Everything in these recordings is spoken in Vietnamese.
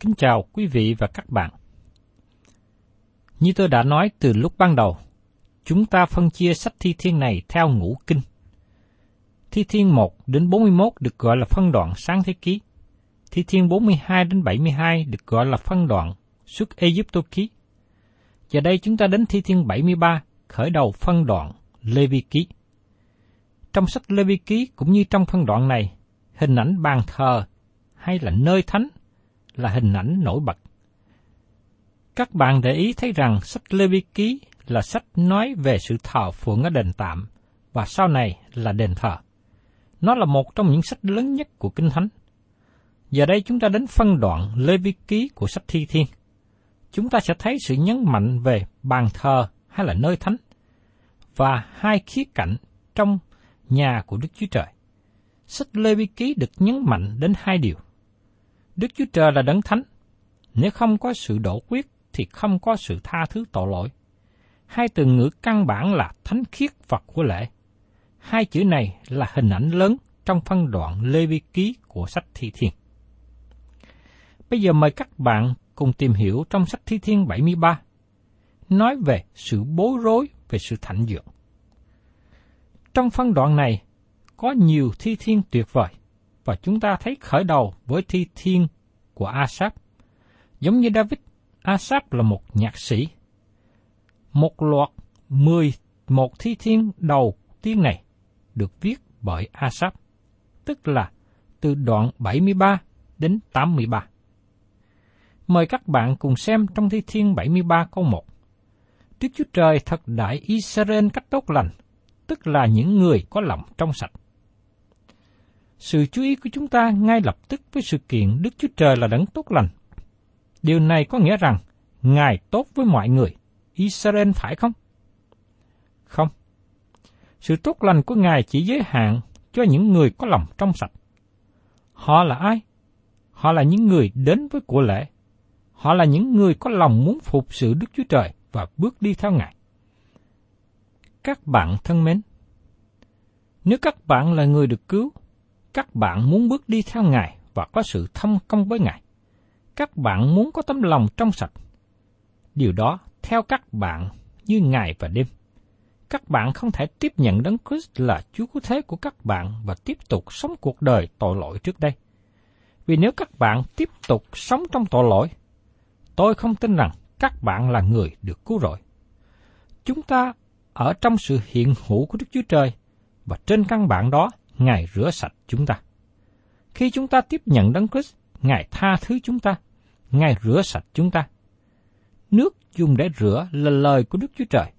Kính chào quý vị và các bạn. Như tôi đã nói từ lúc ban đầu, chúng ta phân chia sách thi thiên này theo ngũ kinh. Thi thiên 1 đến 41 được gọi là phân đoạn sáng thế ký. Thi thiên 42 đến 72 được gọi là phân đoạn xuất Egypto ký. Giờ đây chúng ta đến thi thiên 73 khởi đầu phân đoạn Lê Vi ký. Trong sách Lê Vi ký cũng như trong phân đoạn này, hình ảnh bàn thờ hay là nơi thánh là hình ảnh nổi bật. Các bạn để ý thấy rằng sách Lê Vi Ký là sách nói về sự thờ phượng ở đền tạm và sau này là đền thờ. Nó là một trong những sách lớn nhất của Kinh Thánh. Giờ đây chúng ta đến phân đoạn Lê Vi Ký của sách Thi Thiên. Chúng ta sẽ thấy sự nhấn mạnh về bàn thờ hay là nơi thánh và hai khía cạnh trong nhà của Đức Chúa Trời. Sách Lê Vi Ký được nhấn mạnh đến hai điều. Đức Chúa Trời là đấng thánh. Nếu không có sự đổ quyết thì không có sự tha thứ tội lỗi. Hai từ ngữ căn bản là thánh khiết và của lễ. Hai chữ này là hình ảnh lớn trong phân đoạn Lê Vi Ký của sách Thi Thiên. Bây giờ mời các bạn cùng tìm hiểu trong sách Thi Thiên 73, nói về sự bối rối về sự thạnh dượng. Trong phân đoạn này, có nhiều thi thiên tuyệt vời, và chúng ta thấy khởi đầu với thi thiên của Asap. Giống như David, Asap là một nhạc sĩ. Một loạt mười một thi thiên đầu tiên này được viết bởi Asap, tức là từ đoạn 73 đến 83. Mời các bạn cùng xem trong thi thiên 73 câu 1. Đức Chúa Trời thật đại Israel cách tốt lành, tức là những người có lòng trong sạch. Sự chú ý của chúng ta ngay lập tức với sự kiện Đức Chúa Trời là đấng tốt lành. Điều này có nghĩa rằng Ngài tốt với mọi người, Israel phải không? Không. Sự tốt lành của Ngài chỉ giới hạn cho những người có lòng trong sạch. Họ là ai? Họ là những người đến với của lễ. Họ là những người có lòng muốn phục sự Đức Chúa Trời và bước đi theo Ngài. Các bạn thân mến, nếu các bạn là người được cứu, các bạn muốn bước đi theo Ngài và có sự thông công với Ngài. Các bạn muốn có tấm lòng trong sạch. Điều đó theo các bạn như ngày và đêm. Các bạn không thể tiếp nhận Đấng Christ là Chúa cứu thế của các bạn và tiếp tục sống cuộc đời tội lỗi trước đây. Vì nếu các bạn tiếp tục sống trong tội lỗi, tôi không tin rằng các bạn là người được cứu rỗi. Chúng ta ở trong sự hiện hữu của Đức Chúa Trời và trên căn bản đó Ngài rửa sạch chúng ta. Khi chúng ta tiếp nhận Đấng Christ, Ngài tha thứ chúng ta, Ngài rửa sạch chúng ta. Nước dùng để rửa là lời của Đức Chúa Trời.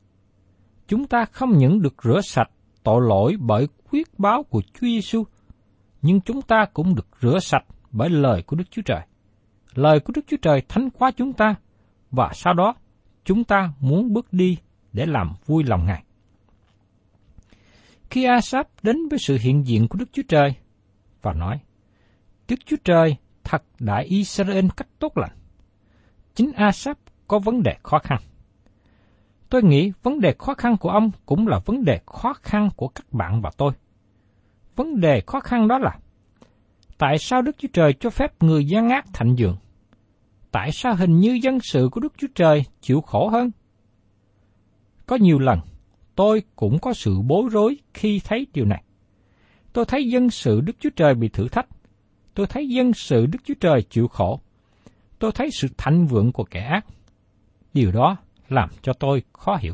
Chúng ta không những được rửa sạch tội lỗi bởi quyết báo của Chúa Giêsu, nhưng chúng ta cũng được rửa sạch bởi lời của Đức Chúa Trời. Lời của Đức Chúa Trời thánh hóa chúng ta, và sau đó chúng ta muốn bước đi để làm vui lòng Ngài. Khi Asap đến với sự hiện diện của Đức Chúa Trời và nói, Đức Chúa Trời thật đại Israel cách tốt lành. Chính Asap có vấn đề khó khăn. Tôi nghĩ vấn đề khó khăn của ông cũng là vấn đề khó khăn của các bạn và tôi. Vấn đề khó khăn đó là Tại sao Đức Chúa Trời cho phép người gian ác thành dường? Tại sao hình như dân sự của Đức Chúa Trời chịu khổ hơn? Có nhiều lần, tôi cũng có sự bối rối khi thấy điều này. Tôi thấy dân sự Đức Chúa Trời bị thử thách. Tôi thấy dân sự Đức Chúa Trời chịu khổ. Tôi thấy sự thạnh vượng của kẻ ác. Điều đó làm cho tôi khó hiểu.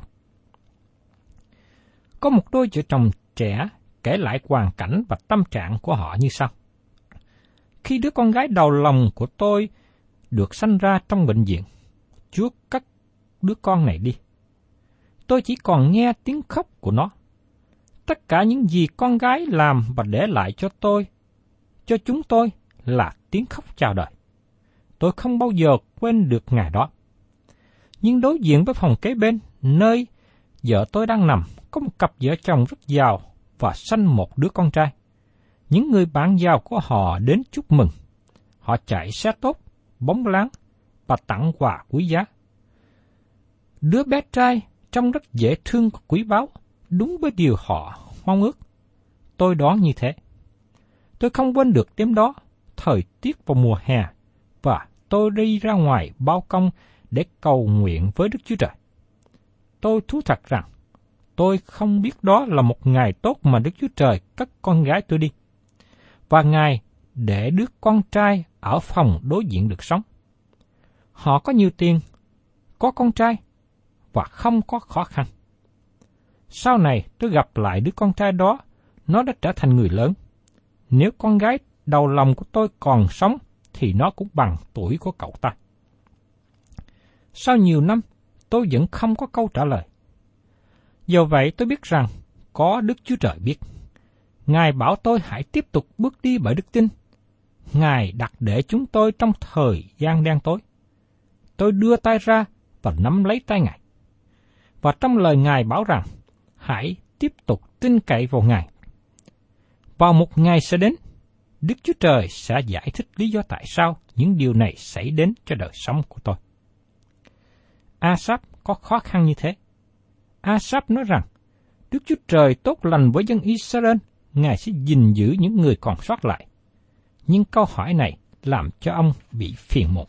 Có một đôi vợ chồng trẻ kể lại hoàn cảnh và tâm trạng của họ như sau. Khi đứa con gái đầu lòng của tôi được sanh ra trong bệnh viện, Chúa cắt đứa con này đi. Tôi chỉ còn nghe tiếng khóc của nó. Tất cả những gì con gái làm và để lại cho tôi, cho chúng tôi là tiếng khóc chào đời. Tôi không bao giờ quên được ngày đó. Nhưng đối diện với phòng kế bên, nơi vợ tôi đang nằm, có một cặp vợ chồng rất giàu và sanh một đứa con trai. Những người bạn giàu của họ đến chúc mừng. Họ chạy xe tốt, bóng láng và tặng quà quý giá. Đứa bé trai trông rất dễ thương và quý báu, đúng với điều họ mong ước. Tôi đoán như thế. Tôi không quên được đêm đó, thời tiết vào mùa hè, và tôi đi ra ngoài bao công để cầu nguyện với Đức Chúa Trời. Tôi thú thật rằng, tôi không biết đó là một ngày tốt mà Đức Chúa Trời cất con gái tôi đi. Và Ngài để đứa con trai ở phòng đối diện được sống. Họ có nhiều tiền, có con trai, và không có khó khăn. Sau này tôi gặp lại đứa con trai đó, nó đã trở thành người lớn. Nếu con gái đầu lòng của tôi còn sống, thì nó cũng bằng tuổi của cậu ta. Sau nhiều năm, tôi vẫn không có câu trả lời. Do vậy tôi biết rằng, có Đức Chúa Trời biết. Ngài bảo tôi hãy tiếp tục bước đi bởi đức tin. Ngài đặt để chúng tôi trong thời gian đen tối. Tôi đưa tay ra và nắm lấy tay Ngài. Và trong lời Ngài bảo rằng, hãy tiếp tục tin cậy vào Ngài. Vào một ngày sẽ đến, Đức Chúa Trời sẽ giải thích lý do tại sao những điều này xảy đến cho đời sống của tôi. Asap có khó khăn như thế. Asap nói rằng, Đức Chúa Trời tốt lành với dân Israel, Ngài sẽ gìn giữ những người còn sót lại. Nhưng câu hỏi này làm cho ông bị phiền muộn.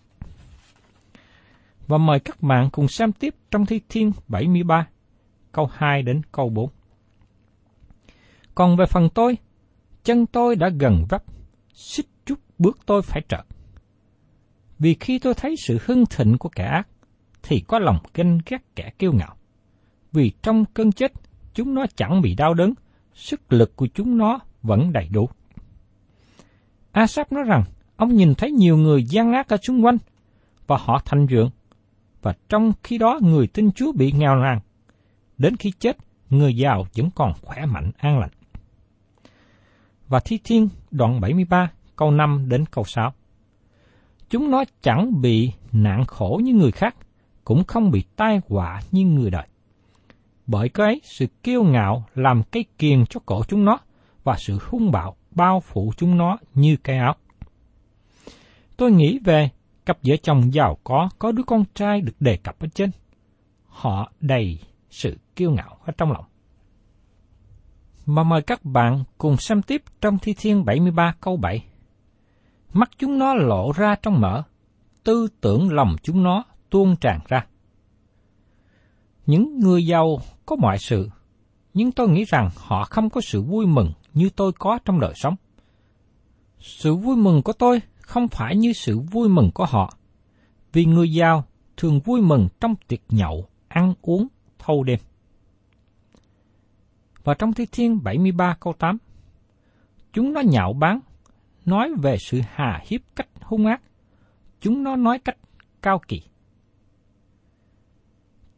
Và mời các bạn cùng xem tiếp trong Thi Thiên 73, câu 2 đến câu 4. Còn về phần tôi, chân tôi đã gần vấp, xích chút bước tôi phải trợt. Vì khi tôi thấy sự hưng thịnh của kẻ ác, thì có lòng ganh ghét kẻ kiêu ngạo. Vì trong cơn chết, chúng nó chẳng bị đau đớn, sức lực của chúng nó vẫn đầy đủ. Asap nói rằng, ông nhìn thấy nhiều người gian ác ở xung quanh, và họ thành vượng, và trong khi đó người tin Chúa bị nghèo nàn. Đến khi chết, người giàu vẫn còn khỏe mạnh an lành. Và Thi Thiên đoạn 73 câu 5 đến câu 6. Chúng nó chẳng bị nạn khổ như người khác, cũng không bị tai họa như người đời. Bởi cái sự kiêu ngạo làm cái kiền cho cổ chúng nó, và sự hung bạo bao phủ chúng nó như cái áo. Tôi nghĩ về cặp vợ chồng giàu có có đứa con trai được đề cập ở trên. Họ đầy sự kiêu ngạo ở trong lòng. Mà mời các bạn cùng xem tiếp trong Thi Thiên 73 câu 7. Mắt chúng nó lộ ra trong mỡ, tư tưởng lòng chúng nó tuôn tràn ra. Những người giàu có mọi sự, nhưng tôi nghĩ rằng họ không có sự vui mừng như tôi có trong đời sống. Sự vui mừng của tôi không phải như sự vui mừng của họ. vì người giàu thường vui mừng trong tiệc nhậu, ăn uống, thâu đêm. Và trong Thi Thiên 73 câu 8, chúng nó nhạo báng, nói về sự hà hiếp cách hung ác. Chúng nó nói cách cao kỳ.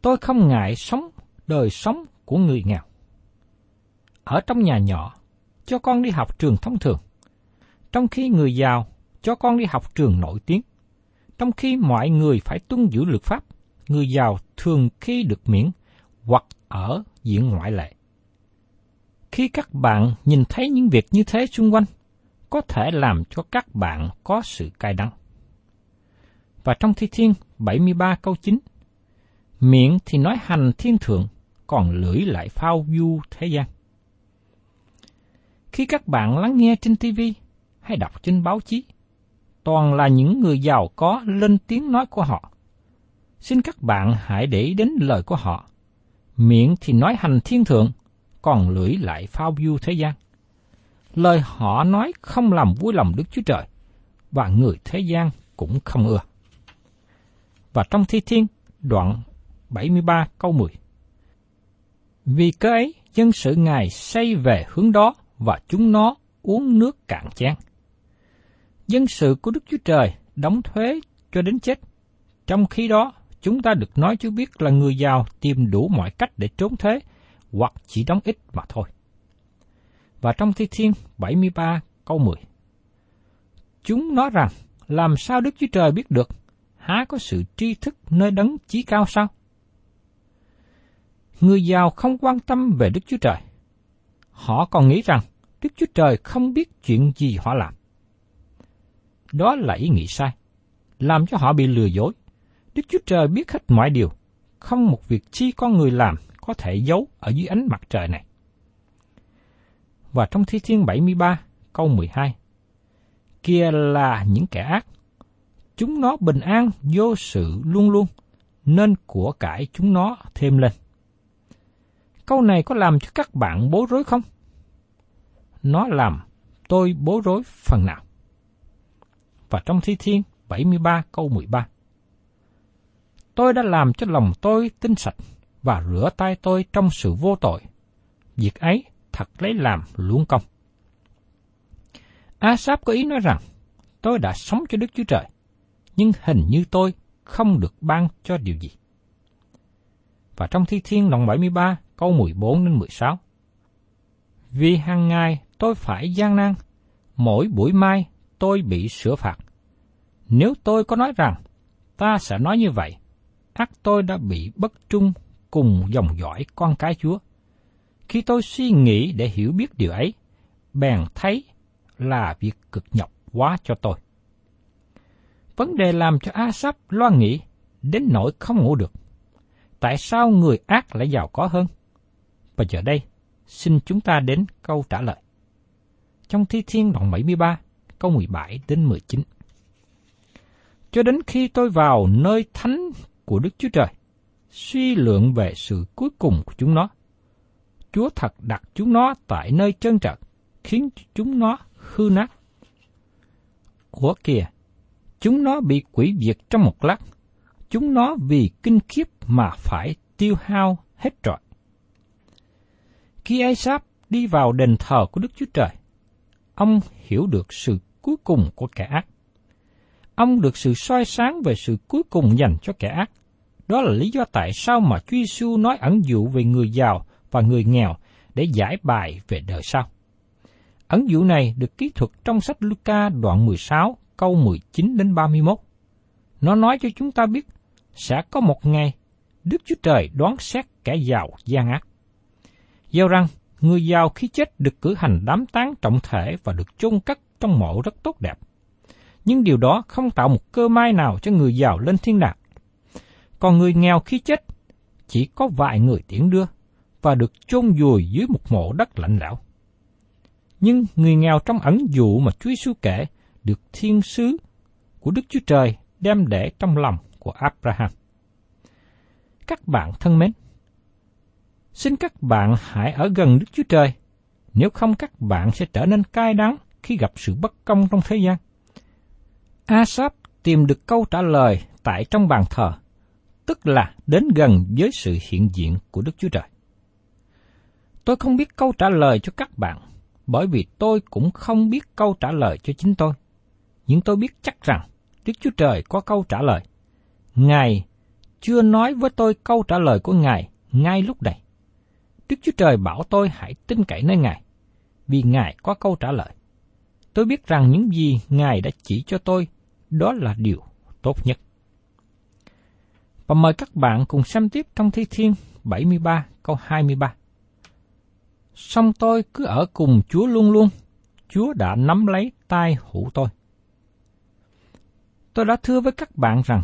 Tôi không ngại sống đời sống của người nghèo. Ở trong nhà nhỏ, cho con đi học trường thông thường. Trong khi người giàu, cho con đi học trường nổi tiếng. Trong khi mọi người phải tuân giữ luật pháp, người giàu thường khi được miễn hoặc ở diện ngoại lệ. Khi các bạn nhìn thấy những việc như thế xung quanh, có thể làm cho các bạn có sự cay đắng. Và trong Thi Thiên 73 câu 9, miệng thì nói hành thiên thượng, còn lưỡi lại phao du thế gian. Khi các bạn lắng nghe trên TV hay đọc trên báo chí, toàn là những người giàu có lên tiếng nói của họ. Xin các bạn hãy để đến lời của họ. Miệng thì nói hành thiên thượng, còn lưỡi lại phao du thế gian. Lời họ nói không làm vui lòng Đức Chúa Trời, và người thế gian cũng không ưa. Và trong Thi Thiên, đoạn 73 câu 10. Vì cái ấy, dân sự Ngài xây về hướng đó và chúng nó uống nước cạn chén. Dân sự của Đức Chúa Trời đóng thuế cho đến chết. Trong khi đó, chúng ta được nói chú biết là người giàu tìm đủ mọi cách để trốn thuế, hoặc chỉ đóng ít mà thôi. Và trong Thi Thiên 73 câu 10. Chúng nói rằng, làm sao Đức Chúa Trời biết được, há có sự tri thức nơi đấng chí cao sao? Người giàu không quan tâm về Đức Chúa Trời. Họ còn nghĩ rằng Đức Chúa Trời không biết chuyện gì họ làm. Đó là ý nghĩ sai, làm cho họ bị lừa dối. Đức Chúa Trời biết hết mọi điều, không một việc chi con người làm có thể giấu ở dưới ánh mặt trời này. Và trong Thi Thiên 73, câu 12, kia là những kẻ ác. Chúng nó bình an vô sự luôn luôn, nên của cải chúng nó thêm lên. Câu này có làm cho các bạn bối rối không? Nó làm tôi bối rối phần nào. Và trong Thi Thiên 73 câu 13. Tôi đã làm cho lòng tôi tinh sạch và rửa tay tôi trong sự vô tội. Việc ấy thật lấy làm luống công. Asap có ý nói rằng, tôi đã sống cho Đức Chúa Trời, nhưng hình như tôi không được ban cho điều gì. Và trong Thi Thiên đoạn 73, câu 14 đến 16. Vì hàng ngày tôi phải gian nan, mỗi buổi mai tôi bị sửa phạt. Nếu tôi có nói rằng, ta sẽ nói như vậy, ắt tôi đã bị bất trung cùng dòng dõi con cái Chúa. Khi tôi suy nghĩ để hiểu biết điều ấy, bèn thấy là việc cực nhọc quá cho tôi. Vấn đề làm cho Asap lo nghĩ đến nỗi không ngủ được. Tại sao người ác lại giàu có hơn? Và giờ đây, xin chúng ta đến câu trả lời. Trong Thi Thiên đoạn 73, câu 17 đến 19. Cho đến khi tôi vào nơi thánh của Đức Chúa Trời, suy lượng về sự cuối cùng của chúng nó, Chúa thật đặt chúng nó tại nơi trơn trật, khiến chúng nó hư nát. của kìa, chúng nó bị quỷ diệt trong một lát, chúng nó vì kinh khiếp mà phải tiêu hao hết trọi. Khi Isaac đi vào đền thờ của Đức Chúa Trời, ông hiểu được sự cuối cùng của kẻ ác. Ông được sự soi sáng về sự cuối cùng dành cho kẻ ác. Đó là lý do tại sao mà Chúa Giêsu nói ẩn dụ về người giàu và người nghèo để giải bài về đời sau. Ẩn dụ này được ký thuật trong sách Luca đoạn 16 câu 19 đến 31. Nó nói cho chúng ta biết sẽ có một ngày Đức Chúa Trời đoán xét kẻ giàu gian ác. Gieo rằng, người giàu khi chết được cử hành đám tang trọng thể và được chôn cất trong mộ rất tốt đẹp. Nhưng điều đó không tạo một cơ may nào cho người giàu lên thiên đàng. Còn người nghèo khi chết, chỉ có vài người tiễn đưa và được chôn vùi dưới một mộ đất lạnh lẽo. Nhưng người nghèo trong ẩn dụ mà Chúa Giêsu kể được thiên sứ của Đức Chúa Trời đem để trong lòng của Abraham. Các bạn thân mến, xin các bạn hãy ở gần Đức Chúa Trời, nếu không các bạn sẽ trở nên cay đắng khi gặp sự bất công trong thế gian. Asap tìm được câu trả lời tại trong bàn thờ, tức là đến gần với sự hiện diện của Đức Chúa Trời. Tôi không biết câu trả lời cho các bạn, bởi vì tôi cũng không biết câu trả lời cho chính tôi. Nhưng tôi biết chắc rằng Đức Chúa Trời có câu trả lời. Ngài chưa nói với tôi câu trả lời của Ngài ngay lúc này. Đức Chúa Trời bảo tôi hãy tin cậy nơi Ngài, vì Ngài có câu trả lời. Tôi biết rằng những gì Ngài đã chỉ cho tôi, đó là điều tốt nhất. Và mời các bạn cùng xem tiếp trong Thi Thiên 73 câu 23. Song tôi cứ ở cùng Chúa luôn luôn, Chúa đã nắm lấy tay hữu tôi. Tôi đã thưa với các bạn rằng,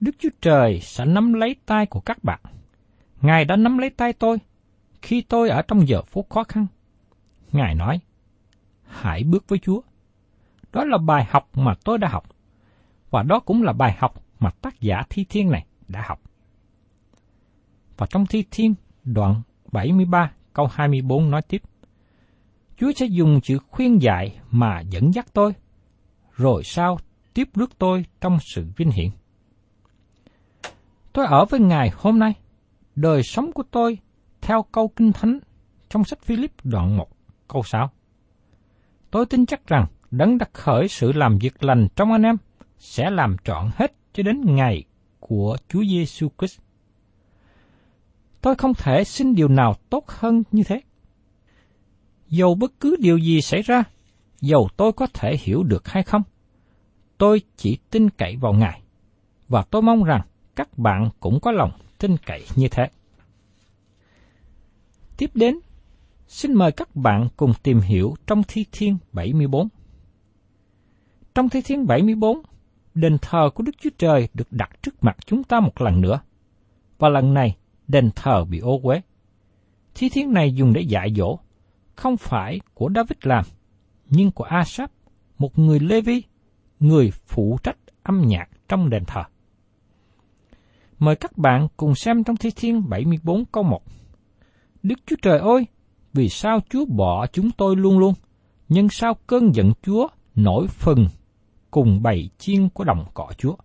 Đức Chúa Trời sẽ nắm lấy tay của các bạn. Ngài đã nắm lấy tay tôi khi tôi ở trong giờ phút khó khăn. Ngài nói, hãy bước với Chúa. Đó là bài học mà tôi đã học. Và đó cũng là bài học mà tác giả Thi Thiên này đã học. Và trong Thi Thiên đoạn 73 câu 24 nói tiếp. Chúa sẽ dùng chữ khuyên dạy mà dẫn dắt tôi, rồi sau tiếp rước tôi trong sự vinh hiển. Tôi ở với Ngài hôm nay, đời sống của tôi theo câu kinh thánh trong sách Philip đoạn 1 câu 6. Tôi tin chắc rằng đấng đã khởi sự làm việc lành trong anh em sẽ làm trọn hết cho đến ngày của Chúa Giêsu Christ. Tôi không thể xin điều nào tốt hơn như thế. Dầu bất cứ điều gì xảy ra, dầu tôi có thể hiểu được hay không, tôi chỉ tin cậy vào Ngài, và tôi mong rằng các bạn cũng có lòng tin cậy như thế. Tiếp đến, xin mời các bạn cùng tìm hiểu trong Thi Thiên 74. Trong Thi Thiên 74, đền thờ của Đức Chúa Trời được đặt trước mặt chúng ta một lần nữa. Và lần này, đền thờ bị ô uế. Thi thiên này dùng để dạy dỗ, không phải của David làm, nhưng của Asap, một người Lê Vi, người phụ trách âm nhạc trong đền thờ. Mời các bạn cùng xem trong Thi Thiên 74 câu 1. Đức Chúa Trời ơi, vì sao Chúa bỏ chúng tôi luôn luôn, nhưng sao cơn giận Chúa nổi phần cùng bầy chiên của đồng cỏ Chúa?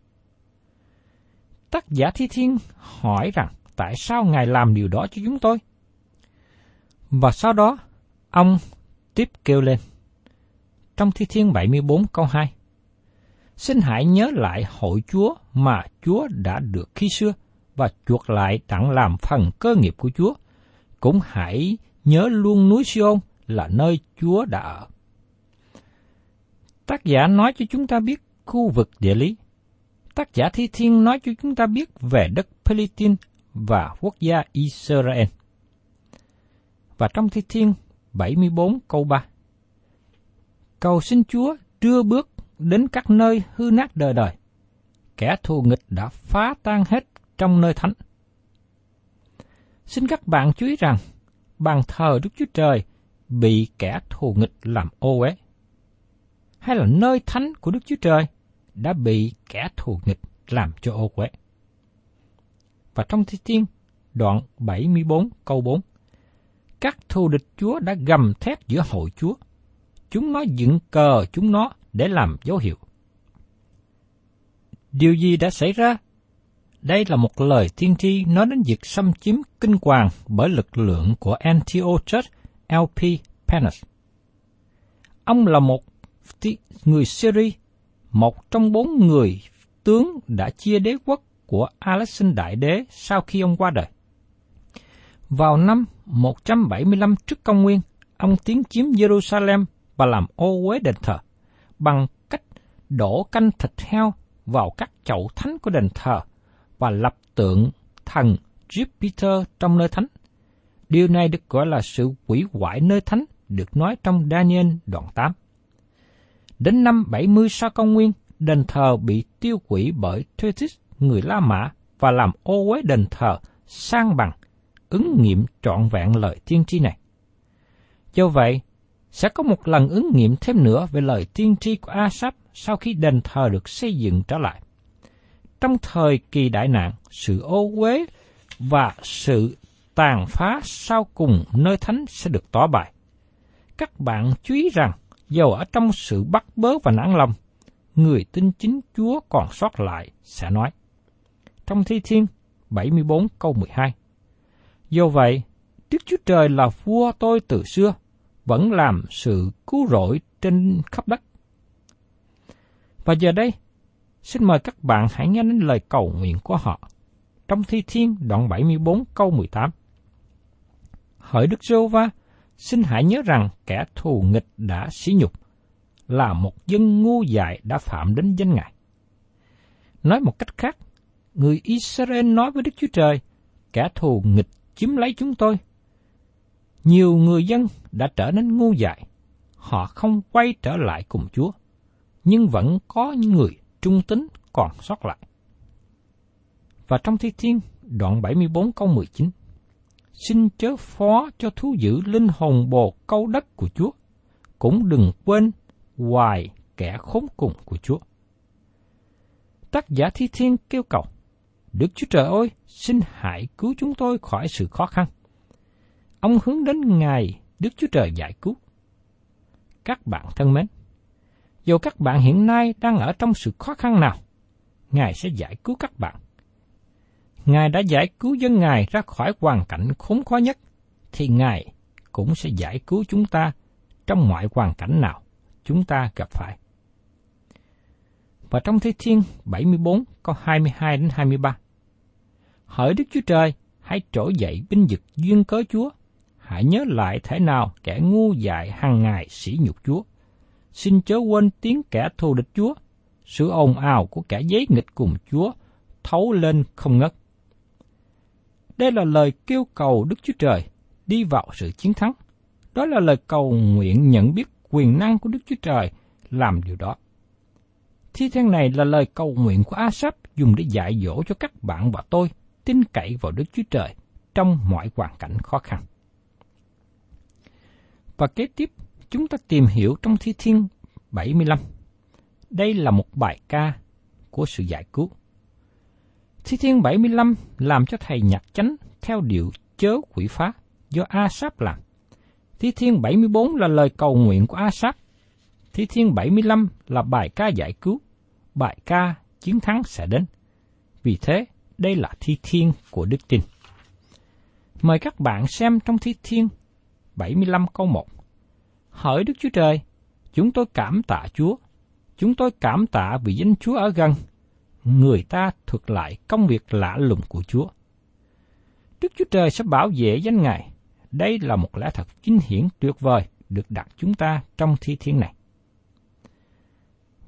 Tác giả Thi Thiên hỏi rằng, tại sao Ngài làm điều đó cho chúng tôi? Và sau đó, ông tiếp kêu lên. Trong Thi Thiên 74 câu 2, Xin hãy nhớ lại hội Chúa mà Chúa đã được khi xưa và chuộc lại đặng làm phần cơ nghiệp của Chúa. Cũng hãy nhớ luôn núi Siôn là nơi Chúa đã ở. Tác giả nói cho chúng ta biết khu vực địa lý. Tác giả Thi Thiên nói cho chúng ta biết về đất Palestine và quốc gia Israel. Và trong Thi Thiên 74 câu 3 Cầu xin Chúa đưa bước đến các nơi hư nát đời đời. Kẻ thù nghịch đã phá tan hết trong nơi thánh. Xin các bạn chú ý rằng, bàn thờ Đức Chúa Trời bị kẻ thù nghịch làm ô uế. Hay là nơi thánh của Đức Chúa Trời đã bị kẻ thù nghịch làm cho ô uế và trong Thi Thiên đoạn 74 câu 4. Các thù địch Chúa đã gầm thét giữa hội Chúa. Chúng nó dựng cờ chúng nó để làm dấu hiệu. Điều gì đã xảy ra? Đây là một lời tiên tri nói đến việc xâm chiếm kinh hoàng bởi lực lượng của Antiochus LP Penis. Ông là một người Syria, một trong bốn người tướng đã chia đế quốc của Alexander Đại Đế sau khi ông qua đời. Vào năm 175 trước công nguyên, ông tiến chiếm Jerusalem và làm ô uế đền thờ bằng cách đổ canh thịt heo vào các chậu thánh của đền thờ và lập tượng thần Jupiter trong nơi thánh. Điều này được gọi là sự quỷ hoại nơi thánh, được nói trong Daniel đoạn 8. Đến năm 70 sau công nguyên, đền thờ bị tiêu quỷ bởi Thetis người La Mã và làm ô uế đền thờ sang bằng, ứng nghiệm trọn vẹn lời tiên tri này. Do vậy, sẽ có một lần ứng nghiệm thêm nữa về lời tiên tri của Asap sau khi đền thờ được xây dựng trở lại. Trong thời kỳ đại nạn, sự ô uế và sự tàn phá sau cùng nơi thánh sẽ được tỏ bài. Các bạn chú ý rằng, dầu ở trong sự bắt bớ và nản lòng, người tin chính Chúa còn sót lại sẽ nói. trong Thi Thiên 74 câu 12. Do vậy, Đức Chúa Trời là vua tôi từ xưa, vẫn làm sự cứu rỗi trên khắp đất. Và giờ đây, xin mời các bạn hãy nghe đến lời cầu nguyện của họ. Trong Thi Thiên đoạn 74 câu 18. Hỡi Đức giê va xin hãy nhớ rằng kẻ thù nghịch đã sỉ nhục, là một dân ngu dại đã phạm đến danh Ngài. Nói một cách khác, người Israel nói với Đức Chúa Trời, kẻ thù nghịch chiếm lấy chúng tôi. Nhiều người dân đã trở nên ngu dại, họ không quay trở lại cùng Chúa, nhưng vẫn có những người trung tính còn sót lại. Và trong Thi Thiên, đoạn 74 câu 19, Xin chớ phó cho thú giữ linh hồn bồ câu đất của Chúa, cũng đừng quên hoài kẻ khốn cùng của Chúa. Tác giả Thi Thiên kêu cầu, Đức Chúa Trời ơi, xin hãy cứu chúng tôi khỏi sự khó khăn. Ông hướng đến Ngài Đức Chúa Trời giải cứu. Các bạn thân mến, dù các bạn hiện nay đang ở trong sự khó khăn nào, Ngài sẽ giải cứu các bạn. Ngài đã giải cứu dân Ngài ra khỏi hoàn cảnh khốn khó nhất, thì Ngài cũng sẽ giải cứu chúng ta trong mọi hoàn cảnh nào chúng ta gặp phải. Và trong Thế Thiên 74 câu 22 đến 23. Hỡi Đức Chúa Trời, hãy trỗi dậy binh vực duyên cớ Chúa. Hãy nhớ lại thể nào kẻ ngu dại hàng ngày sỉ nhục Chúa. Xin chớ quên tiếng kẻ thù địch Chúa. Sự ồn ào của kẻ giấy nghịch cùng Chúa thấu lên không ngất. Đây là lời kêu cầu Đức Chúa Trời đi vào sự chiến thắng. Đó là lời cầu nguyện nhận biết quyền năng của Đức Chúa Trời làm điều đó. Thi thiên này là lời cầu nguyện của Asap dùng để dạy dỗ cho các bạn và tôi tin cậy vào Đức Chúa Trời trong mọi hoàn cảnh khó khăn. Và kế tiếp, chúng ta tìm hiểu trong Thi Thiên 75. Đây là một bài ca của sự giải cứu. Thi Thiên 75 làm cho thầy nhạc chánh theo điệu chớ quỷ phá do Asap làm. Thi Thiên 74 là lời cầu nguyện của Asap. Thi Thiên 75 là bài ca giải cứu, bài ca chiến thắng sẽ đến. Vì thế, đây là Thi Thiên của Đức Tin. Mời các bạn xem trong Thi Thiên 75 câu 1. Hỡi Đức Chúa Trời, chúng tôi cảm tạ Chúa, chúng tôi cảm tạ vì danh Chúa ở gần, người ta thuật lại công việc lạ lùng của Chúa. Đức Chúa Trời sẽ bảo vệ danh Ngài. Đây là một lẽ thật chính hiển tuyệt vời được đặt chúng ta trong thi thiên này.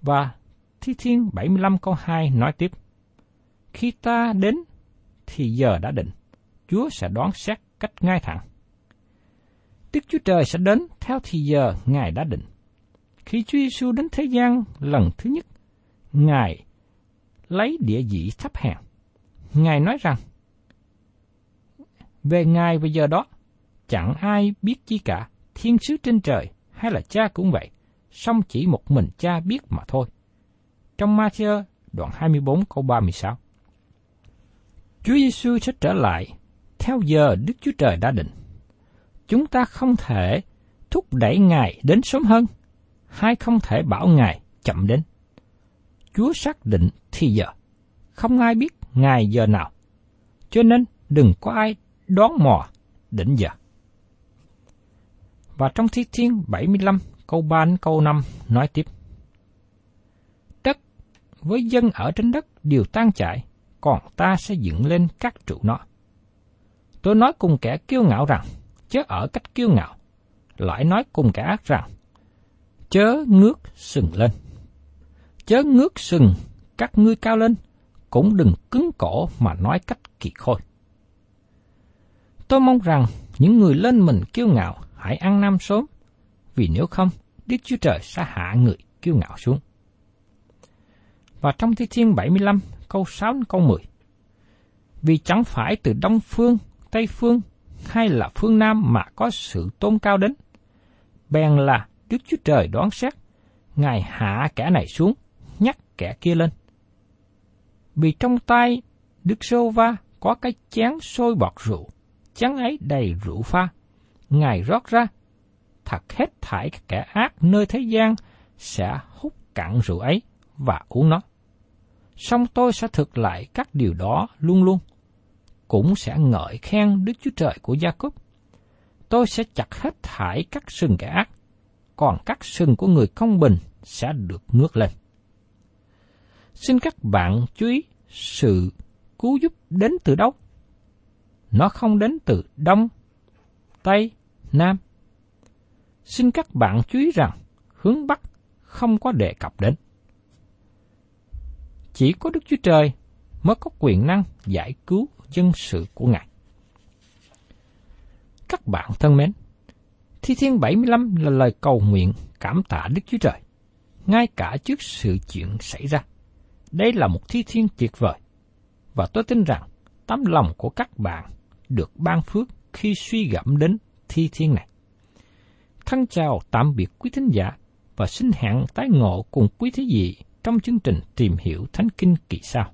Và thi thiên 75 câu 2 nói tiếp. Khi ta đến thì giờ đã định, Chúa sẽ đoán xét cách ngay thẳng. Đức Chúa Trời sẽ đến theo thì giờ Ngài đã định. Khi Chúa Giêsu đến thế gian lần thứ nhất, Ngài lấy địa vị thấp hèn. Ngài nói rằng, về Ngài và giờ đó, chẳng ai biết chi cả, thiên sứ trên trời hay là cha cũng vậy, song chỉ một mình cha biết mà thôi. Trong Matthew đoạn 24 câu 36. Chúa Giêsu sẽ trở lại theo giờ Đức Chúa Trời đã định. Chúng ta không thể thúc đẩy Ngài đến sớm hơn, hay không thể bảo Ngài chậm đến. Chúa xác định thì giờ. Không ai biết ngài giờ nào. Cho nên đừng có ai đoán mò định giờ. Và trong Thi Thiên 75 câu 3 đến câu 5 nói tiếp. Đất với dân ở trên đất đều tan chảy, còn ta sẽ dựng lên các trụ nó. Tôi nói cùng kẻ kiêu ngạo rằng, chớ ở cách kiêu ngạo, lại nói cùng kẻ ác rằng, chớ ngước sừng lên chớ ngước sừng các ngươi cao lên, cũng đừng cứng cổ mà nói cách kỳ khôi. Tôi mong rằng những người lên mình kiêu ngạo hãy ăn năm sớm, vì nếu không, Đức Chúa Trời sẽ hạ người kiêu ngạo xuống. Và trong Thi Thiên 75, câu 6 đến câu 10. Vì chẳng phải từ Đông Phương, Tây Phương hay là phương Nam mà có sự tôn cao đến. Bèn là Đức Chúa Trời đoán xét, Ngài hạ kẻ này xuống, nhắc kẻ kia lên. Vì trong tay Đức Sô Va có cái chén sôi bọt rượu, chén ấy đầy rượu pha. Ngài rót ra, thật hết thải kẻ ác nơi thế gian sẽ hút cạn rượu ấy và uống nó. song tôi sẽ thực lại các điều đó luôn luôn. Cũng sẽ ngợi khen Đức Chúa Trời của Gia cúc. Tôi sẽ chặt hết thải các sừng kẻ ác, còn các sừng của người công bình sẽ được ngước lên. Xin các bạn chú ý sự cứu giúp đến từ đâu? Nó không đến từ Đông, Tây, Nam. Xin các bạn chú ý rằng hướng Bắc không có đề cập đến. Chỉ có Đức Chúa Trời mới có quyền năng giải cứu dân sự của Ngài. Các bạn thân mến, Thi Thiên 75 là lời cầu nguyện cảm tạ Đức Chúa Trời, ngay cả trước sự chuyện xảy ra. Đây là một thi thiên tuyệt vời, và tôi tin rằng tấm lòng của các bạn được ban phước khi suy gẫm đến thi thiên này. Thân chào tạm biệt quý thính giả và xin hẹn tái ngộ cùng quý thế vị trong chương trình tìm hiểu Thánh Kinh kỳ sau.